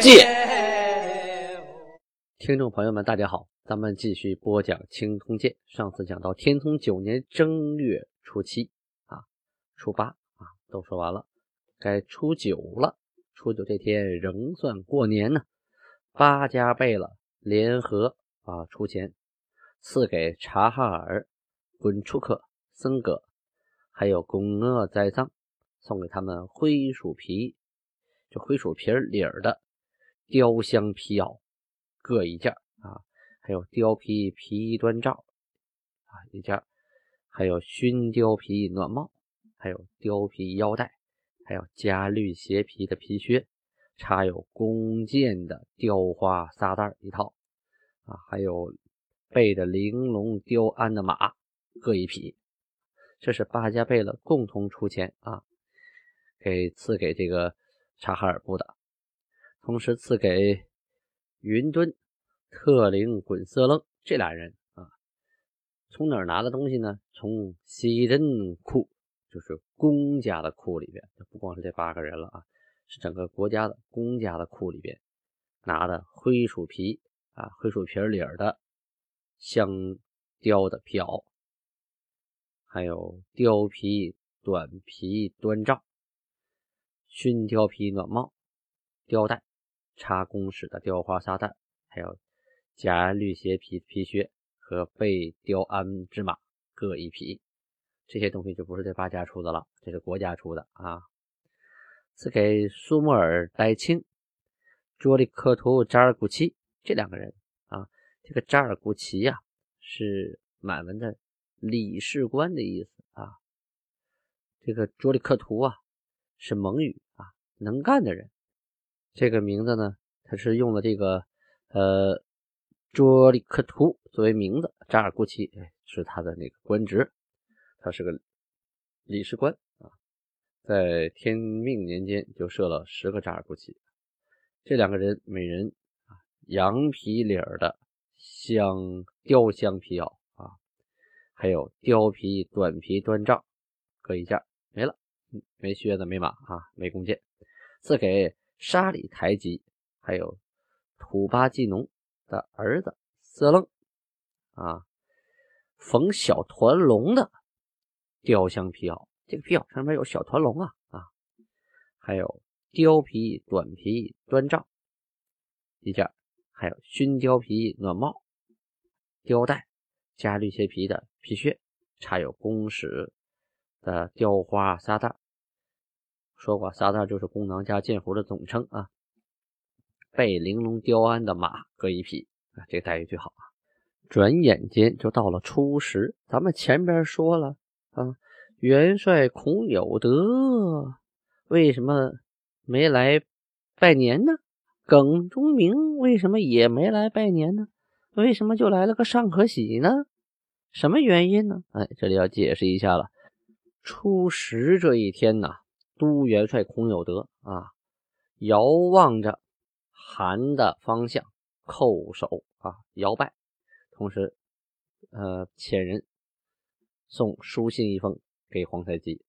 鉴》。听众朋友们，大家好，咱们继续播讲《清通鉴》。上次讲到天聪九年正月初七啊，初八啊，都说完了，该初九了。初九这天仍算过年呢。八家贝勒联合啊出钱，赐给察哈尔、滚出克、僧格，还有巩阿栽桑，送给他们灰鼠皮，就灰鼠皮里儿的雕香皮袄。各一件啊，还有貂皮皮衣端罩啊一件，还有熏貂皮暖帽，还有貂皮腰带，还有加绿鞋皮的皮靴，插有弓箭的雕花撒袋一套啊，还有背着玲珑雕鞍的马各一匹。这是八家贝勒共同出钱啊，给赐给这个察哈尔部的，同时赐给。云敦、特灵、滚色楞这俩人啊，从哪儿拿的东西呢？从西人库，就是公家的库里边，不光是这八个人了啊，是整个国家的公家的库里边拿的灰鼠皮啊，灰鼠皮里的香貂的皮袄，还有貂皮短皮端罩、熏貂皮暖帽、貂带。插弓使的雕花沙袋，还有夹绿鞋皮皮靴和背雕鞍之马各一匹，这些东西就不是这八家出的了，这是国家出的啊。赐给苏木尔代清、卓里克图扎尔古齐这两个人啊。这个扎尔古齐呀，是满文的理事官的意思啊。这个卓里克图啊，是蒙语啊，能干的人。这个名字呢，他是用了这个呃卓里克图作为名字，扎尔古齐是他的那个官职，他是个理事官啊，在天命年间就设了十个扎尔古齐，这两个人每人啊羊皮领的香雕香皮袄啊，还有貂皮短皮端杖各一件，没了，没靴子，没马啊，没弓箭，赐给。沙里台吉，还有土巴季农的儿子色楞啊，缝小团龙的雕香皮袄，这个皮袄上面有小团龙啊啊，还有貂皮短皮端帐一件，还有熏貂皮暖帽、貂带加绿鞋皮的皮靴，插有弓矢的雕花沙袋。说过，仨字就是弓囊加箭壶的总称啊。被玲珑雕鞍的马各一匹啊，这个待遇最好啊。转眼间就到了初十，咱们前边说了啊，元帅孔有德为什么没来拜年呢？耿忠明为什么也没来拜年呢？为什么就来了个尚可喜呢？什么原因呢？哎，这里要解释一下了。初十这一天呐。都元帅孔有德啊，遥望着韩的方向，叩首啊，摇拜，同时，呃，遣人送书信一封给皇太极，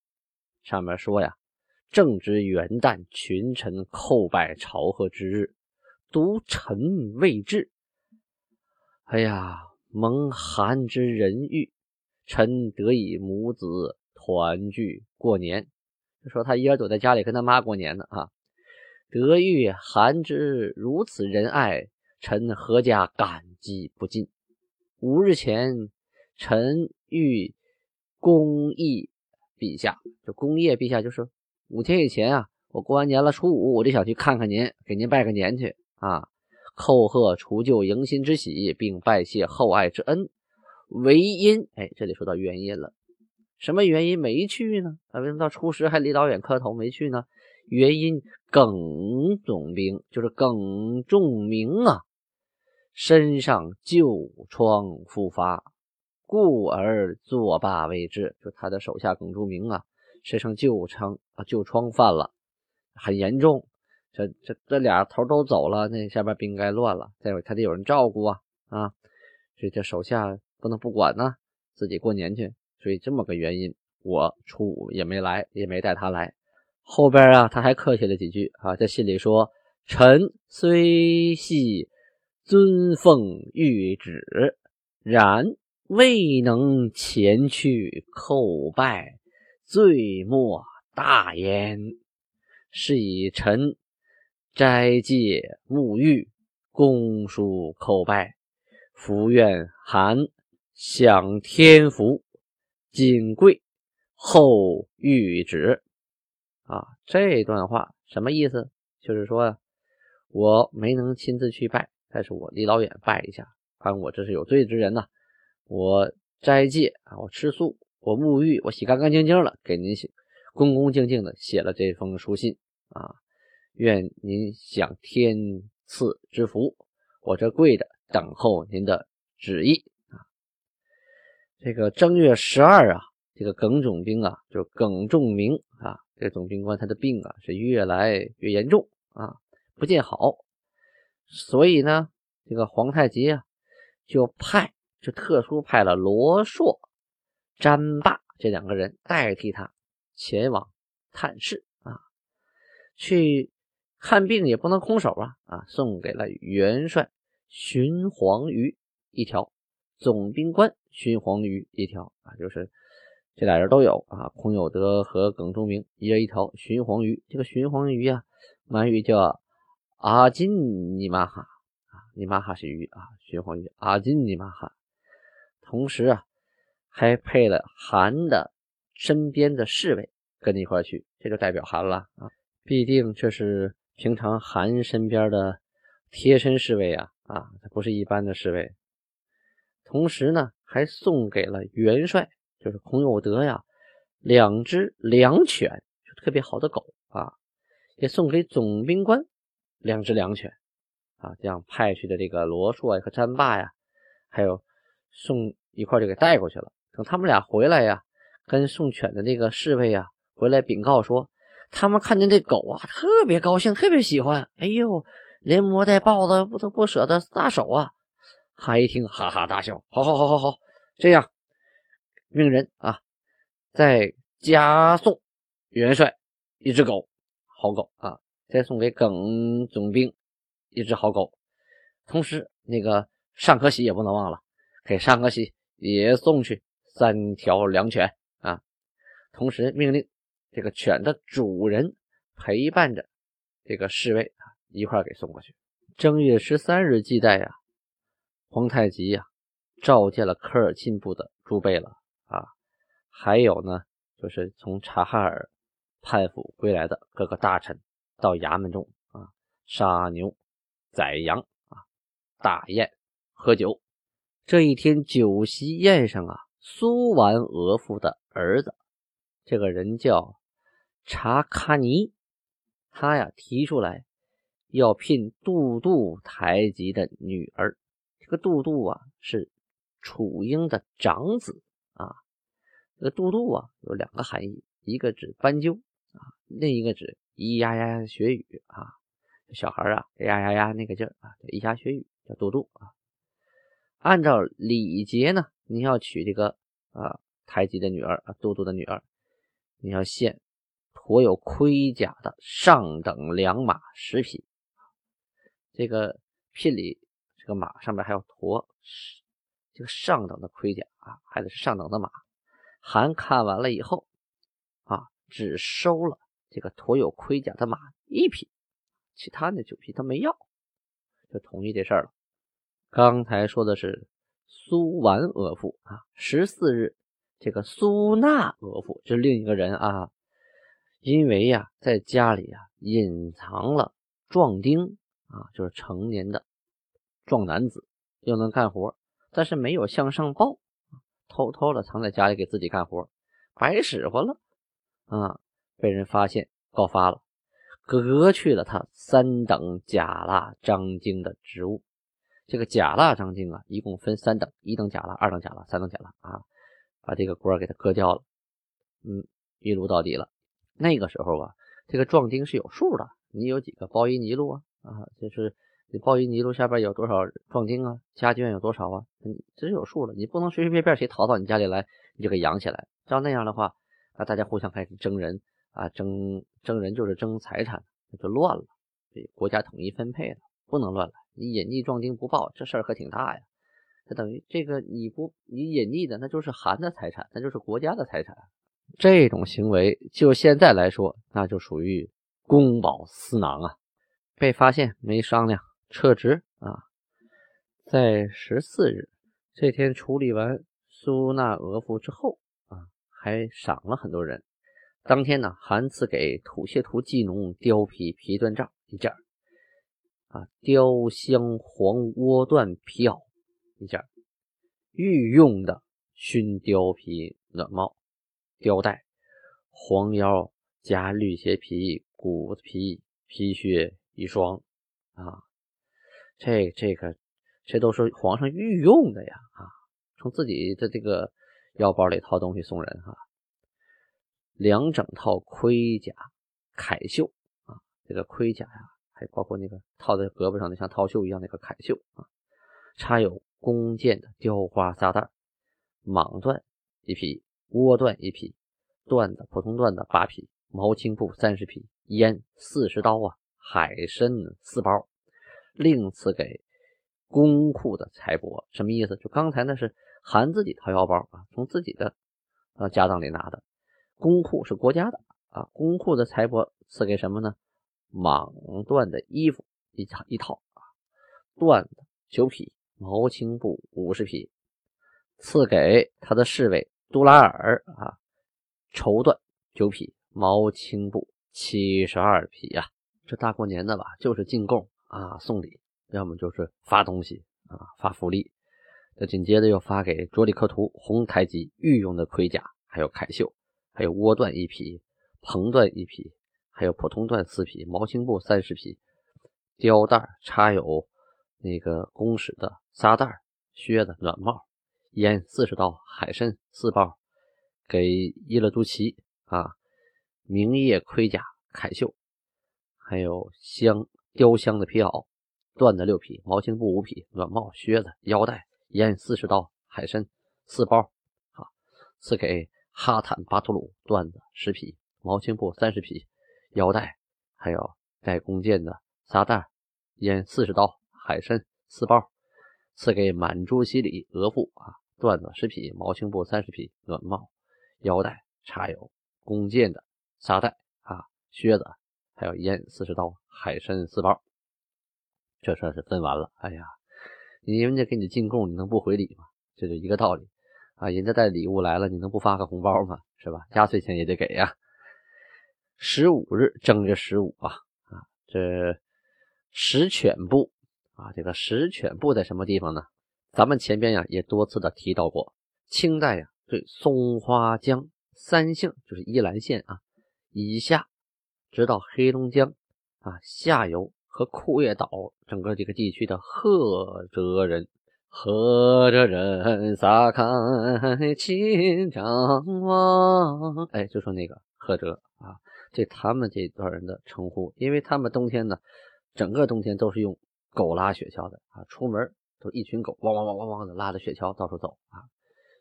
上面说呀：“正值元旦，群臣叩拜朝贺之日，独臣未至。哎呀，蒙韩之仁遇，臣得以母子团聚过年。”说他一人躲在家里跟他妈过年呢啊！得遇韩之如此仁爱，臣何家感激不尽。五日前，臣欲公义陛下，就公业陛下，就是五天以前啊，我过完年了，初五我就想去看看您，给您拜个年去啊，叩贺除旧迎新之喜，并拜谢厚爱之恩。唯因，哎，这里说到原因了。什么原因没去呢？啊，为什么到初十还离老远磕头没去呢？原因耿总兵就是耿仲明啊，身上旧疮复发，故而作罢为之。就他的手下耿仲明啊，身上旧疮啊旧疮犯了，很严重。这这这俩头都走了，那下边兵该乱了。再有他得有人照顾啊啊，所以这手下不能不管呢，自己过年去。所以这么个原因，我初五也没来，也没带他来。后边啊，他还客气了几句啊，在信里说：“臣虽系尊奉谕旨，然未能前去叩拜，罪莫大焉。是以臣。”斋戒沐浴，恭书叩拜，福愿含享天福，谨跪后谕旨。啊，这段话什么意思？就是说，我没能亲自去拜，但是我离老远拜一下，啊我这是有罪之人呐。我斋戒啊，我吃素，我沐浴，我洗干干净净了，给您写，恭恭敬敬的写了这封书信啊。愿您享天赐之福，我这跪着等候您的旨意。这个正月十二啊，这个耿总兵啊，就耿仲明啊，这个总兵官他的病啊是越来越严重啊，不见好。所以呢，这个皇太极啊，就派就特殊派了罗硕、詹霸这两个人代替他前往探视啊，去。看病也不能空手啊！啊，送给了元帅荀黄鱼一条，总兵官荀黄鱼一条啊，就是这俩人都有啊。孔有德和耿仲明一人一条荀黄鱼。这个荀黄鱼啊，满语叫阿金尼玛哈啊，尼玛哈是鱼啊，荀黄鱼阿金尼玛哈。同时啊，还配了韩的身边的侍卫跟你一块去，这就代表韩了啊，必定这是。平常韩身边的贴身侍卫啊啊，他不是一般的侍卫。同时呢，还送给了元帅，就是孔有德呀，两只良犬，就特别好的狗啊，也送给总兵官两只良犬啊。这样派去的这个罗硕和詹霸呀，还有送一块就给带过去了。等他们俩回来呀，跟送犬的那个侍卫呀回来禀告说。他们看见这狗啊，特别高兴，特别喜欢。哎呦，连摸带抱的，不都不舍得撒手啊！他一听，哈哈大笑。好好好好好，这样，命人啊，再加送元帅一只狗，好狗啊，再送给耿总兵一只好狗。同时，那个尚可喜也不能忘了，给尚可喜也送去三条良犬啊。同时命令。这个犬的主人陪伴着这个侍卫啊，一块给送过去。正月十三日祭拜呀，皇太极呀召见了科尔沁部的诸贝勒啊，还有呢，就是从察哈尔叛府归来的各个大臣到衙门中啊，杀牛宰羊啊，大宴喝酒。这一天酒席宴上啊，苏完额驸的儿子，这个人叫。查卡尼，他呀提出来要聘杜度台吉的女儿。这个杜度啊是楚英的长子啊。这个杜度啊有两个含义，一个指斑鸠啊，另一个指咿呀呀呀学语啊。小孩啊咿呀呀呀那个劲儿啊，咿呀学语叫杜度啊。按照礼节呢，你要娶这个啊台吉的女儿啊，杜度的女儿，你要献。驮有盔甲的上等良马十匹，这个聘礼，这个马上面还要驮这个上等的盔甲啊，还得是上等的马。韩看完了以后啊，只收了这个驮有盔甲的马一匹，其他那九匹他没要，就同意这事儿了。刚才说的是苏完额驸啊，十四日这个苏纳额驸就是另一个人啊。因为呀，在家里啊隐藏了壮丁啊，就是成年的壮男子，又能干活，但是没有向上报，偷偷的藏在家里给自己干活，白使唤了啊！被人发现告发了，革去了他三等甲腊章京的职务。这个甲腊章京啊，一共分三等：一等甲腊、二等甲腊、三等甲腊啊，把这个官给他割掉了。嗯，一路到底了。那个时候啊，这个壮丁是有数的，你有几个包衣尼禄啊？啊，就是你鲍鱼泥路下边有多少壮丁啊？家眷有多少啊？你这是有数的，你不能随随便便谁逃到你家里来你就给养起来。照那样的话，啊，大家互相开始争人啊，争争人就是争财产，那就乱了。这国家统一分配了，不能乱来。你隐匿壮丁不报，这事儿可挺大呀。这等于这个你不你隐匿的，那就是韩的财产，那就是国家的财产。这种行为就现在来说，那就属于公饱私囊啊！被发现没商量撤职啊！在十四日这天处理完苏纳额驸之后啊，还赏了很多人。当天呢，韩赐给土谢图技农貂皮皮缎罩一件啊，貂香黄窝缎皮袄一件御用的熏貂皮暖帽。貂带、黄腰加绿鞋皮、骨皮皮靴一双啊，这这个这都是皇上御用的呀啊，从自己的这个腰包里掏东西送人哈。两整套盔甲铠袖啊，这个盔甲呀，还包括那个套在胳膊上的像套袖一样那个铠袖啊，插有弓箭的雕花撒带，蟒缎一匹。窝缎一匹，缎子普通缎子八匹，毛青布三十匹，烟四十刀啊，海参四包，另赐给公库的财帛，什么意思？就刚才那是韩自己掏腰包啊，从自己的呃家当里拿的，公库是国家的啊，公库的财帛赐给什么呢？蟒缎的衣服一套一套啊，缎子九匹，毛青布五十匹，赐给他的侍卫。杜拉尔啊，绸缎九匹，毛青布七十二匹呀。这大过年的吧，就是进贡啊，送礼，要么就是发东西啊，发福利。这紧接着又发给卓里克图红台吉御用的盔甲，还有铠袖，还有窝缎一匹，蓬缎一匹，还有普通缎四匹，毛青布三十匹，貂带插有那个公使的沙袋靴子、暖帽。烟四十刀，海参四包，给伊勒都齐啊，明叶盔甲、铠袖，还有香雕镶的皮袄，缎子六匹，毛青布五匹，暖帽、靴子、腰带，烟四十刀，海参四包啊，赐给哈坦巴图鲁缎子十匹，毛青布三十匹，腰带，还有带弓箭的撒带，烟四十刀，海参四包，赐给满珠西里额驸啊。缎子十匹，毛青布三十匹，暖帽、腰带插有弓箭的沙袋啊，靴子，还有烟四十刀，海参四包。这算是分完了。哎呀，人家给你进贡，你能不回礼吗？这就一个道理啊。人家带礼物来了，你能不发个红包吗？是吧？压岁钱也得给呀。十五日正月十五啊啊，这石犬部啊，这个石犬部在什么地方呢？咱们前边呀也多次的提到过，清代呀对松花江三姓就是依兰县啊以下，直到黑龙江啊下游和库页岛整个这个地区的赫哲人，赫哲人撒开青张望，哎，就说那个赫哲啊，这他们这段人的称呼，因为他们冬天呢，整个冬天都是用狗拉雪橇的啊，出门。都一群狗汪汪汪汪汪的拉着雪橇到处走啊，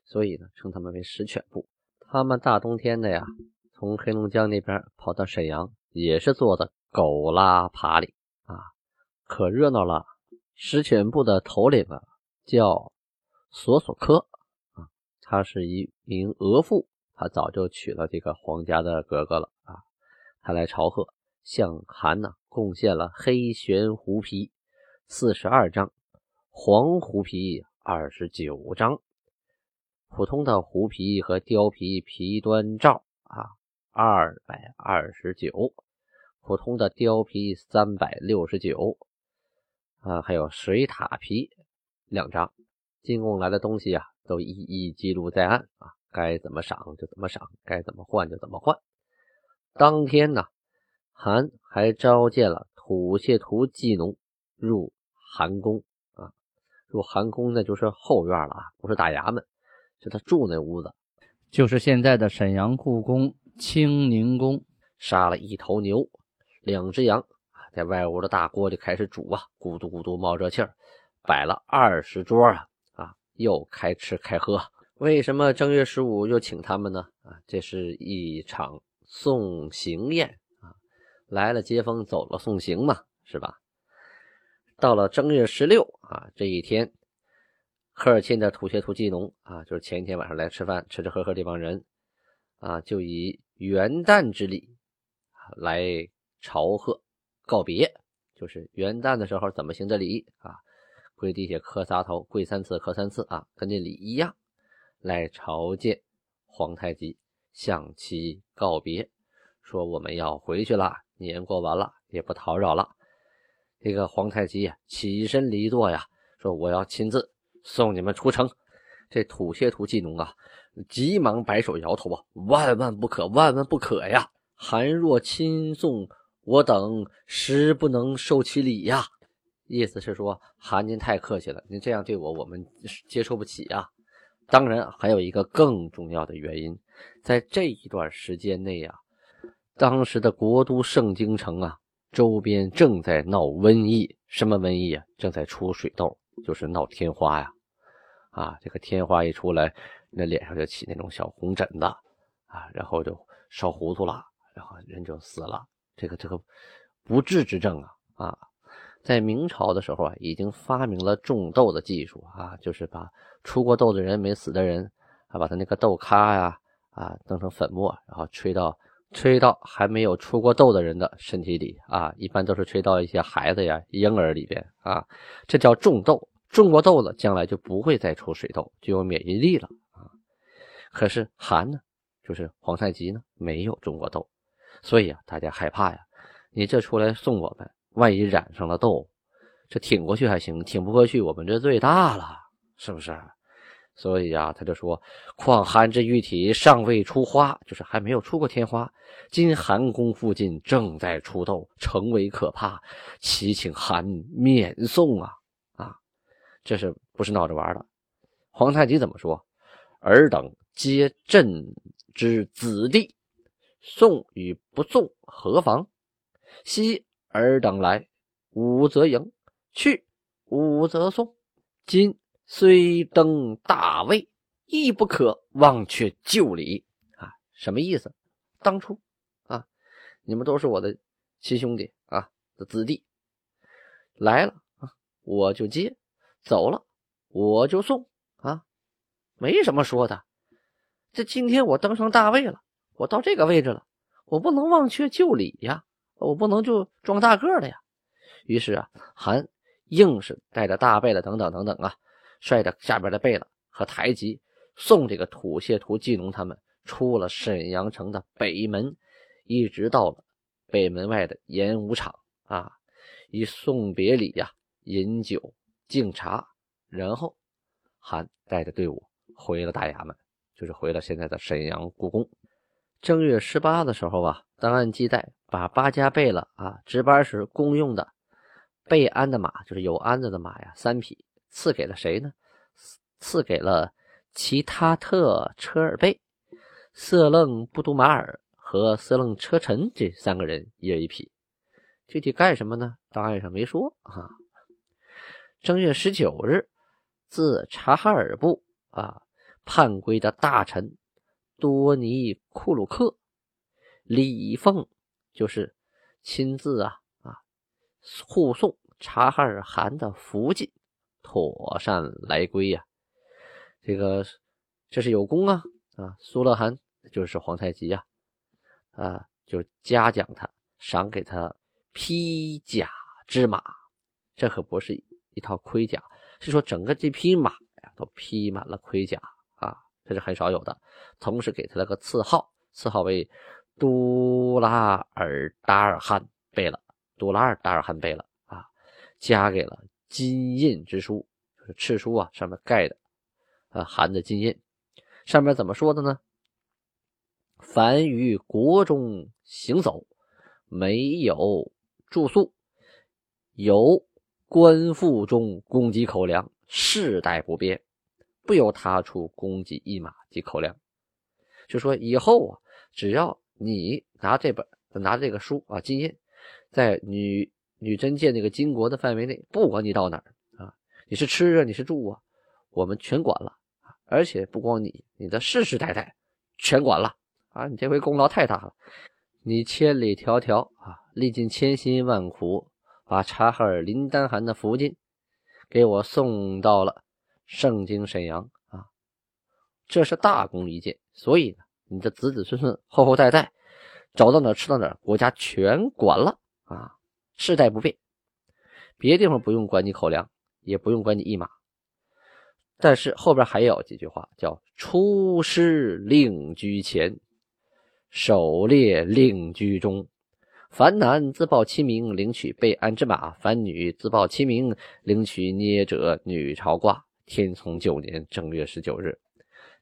所以呢称他们为石犬部。他们大冬天的呀，从黑龙江那边跑到沈阳，也是坐的狗拉爬犁啊，可热闹了。石犬部的头领啊叫索索科啊，他是一名额驸，他早就娶了这个皇家的格格了啊。他来朝贺，向韩呢贡献了黑玄狐皮四十二张。黄狐皮二十九张，普通的狐皮和貂皮皮端罩啊，二百二十九，普通的貂皮三百六十九，啊，还有水獭皮两张。进贡来的东西啊，都一一记录在案啊，该怎么赏就怎么赏，该怎么换就怎么换。当天呢，韩还召见了土谢图济农入韩宫啊，入韩宫那就是后院了啊，不是大衙门，是他住那屋子，就是现在的沈阳故宫清宁宫。杀了一头牛，两只羊在外屋的大锅里开始煮啊，咕嘟咕嘟冒热气儿，摆了二十桌啊啊，又开吃开喝。为什么正月十五又请他们呢？啊，这是一场送行宴啊，来了接风，走了送行嘛，是吧？到了正月十六啊，这一天，科尔沁的土谢图祭农啊，就是前一天晚上来吃饭吃吃喝喝这帮人啊，就以元旦之礼来朝贺告别，就是元旦的时候怎么行的礼啊？跪地下磕仨头，跪三次磕三次啊，跟这礼一样。来朝见皇太极，向其告别，说我们要回去了，年过完了，也不叨扰了。这个皇太极呀，起身离座呀，说我要亲自送你们出城。这土谢图祭农啊，急忙摆手摇头啊，万万不可，万万不可呀！韩若亲送我等，实不能受其礼呀。意思是说，韩您太客气了，您这样对我，我们接受不起呀。当然，还有一个更重要的原因，在这一段时间内呀，当时的国都盛京城啊，周边正在闹瘟疫。什么瘟疫啊？正在出水痘，就是闹天花呀！啊，这个天花一出来，那脸上就起那种小红疹子啊，然后就烧糊涂了，然后人就死了。这个这个不治之症啊啊！在明朝的时候啊，已经发明了种豆的技术啊，就是把出过豆的人没死的人啊，把他那个豆咖呀啊弄成粉末，然后吹到吹到还没有出过豆的人的身体里啊，一般都是吹到一些孩子呀婴儿里边啊，这叫种豆。种过豆了，将来就不会再出水痘，就有免疫力了啊。可是韩呢，就是皇太极呢，没有种过豆，所以啊，大家害怕呀，你这出来送我们。万一染上了痘，这挺过去还行，挺不过去，我们这罪大了，是不是？所以啊，他就说：“况寒之玉体尚未出花，就是还没有出过天花。今寒宫附近正在出痘，成为可怕，祈请寒免送啊！啊，这是不是闹着玩的？皇太极怎么说？尔等皆朕之子弟，送与不送何妨？昔。”尔等来，吾则迎；去，吾则送。今虽登大位，亦不可忘却旧礼啊！什么意思？当初啊，你们都是我的亲兄弟啊的子弟，来了啊，我就接；走了，我就送啊，没什么说的。这今天我登上大位了，我到这个位置了，我不能忘却旧礼呀。我不能就装大个的呀，于是啊，韩硬是带着大贝勒等等等等啊，率着下边的贝勒和台吉送这个土谢图济农他们出了沈阳城的北门，一直到了北门外的演武场啊，以送别礼呀，饮酒敬茶，然后韩带着队伍回了大衙门，就是回了现在的沈阳故宫。正月十八的时候啊，档案记载，把八家贝勒啊值班时公用的备鞍的马，就是有鞍子的马呀，三匹，赐给了谁呢？赐给了其他特车尔贝、色楞布都马尔和色楞车臣这三个人一人一匹。具体干什么呢？档案上没说啊。正月十九日，自察哈尔部啊叛归的大臣。多尼库鲁克李凤就是亲自啊啊护送察哈尔汗的福晋妥善来归呀，这个这是有功啊啊！苏勒汗就是皇太极呀啊，就嘉奖他，赏给他披甲之马，这可不是一套盔甲，是说整个这匹马呀都披满了盔甲。这是很少有的，同时给他了个赐号，赐号为都拉尔达尔汗贝勒，都拉尔达尔汗贝勒啊，加给了金印之书，就是敕书啊，上面盖的，啊含的金印，上面怎么说的呢？凡于国中行走，没有住宿，由官府中供给口粮，世代不变，不由他出供给一马及口粮。就说以后啊，只要你拿这本拿这个书啊经验，在女女真界那个金国的范围内，不管你到哪儿啊，你是吃啊，你是住啊，我们全管了。而且不光你，你的世世代代全管了啊！你这回功劳太大了，你千里迢迢啊，历尽千辛万苦，把察哈尔林丹汗的福晋给我送到了盛京沈阳啊，这是大功一件。所以呢，你的子子孙孙、后后代代找到哪吃到哪，国家全管了啊，世代不变。别地方不用管你口粮，也不用管你一马。但是后边还有几句话，叫“出师令居前，狩猎令居中。凡男自报其名，领取备鞍之马；凡女自报其名，领取捏者女朝褂。天聪九年正月十九日，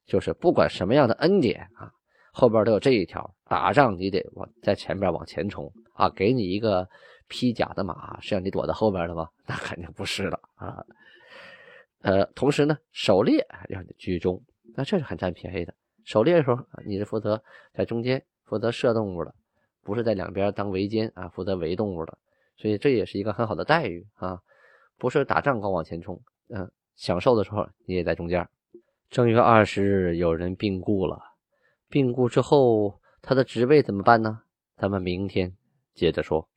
就是不管什么样的恩典啊，后边都有这一条：打仗你得往在前边往前冲啊。给你一个披甲的马，是让你躲在后边的吗？那肯定不是了啊。呃，同时呢，狩猎让你居中，那这是很占便宜的。狩猎的时候，你是负责在中间负责射动物的，不是在两边当围歼啊，负责围动物的。所以这也是一个很好的待遇啊，不是打仗光往前冲，嗯，享受的时候你也在中间。正月二十日有人病故了，病故之后他的职位怎么办呢？咱们明天接着说。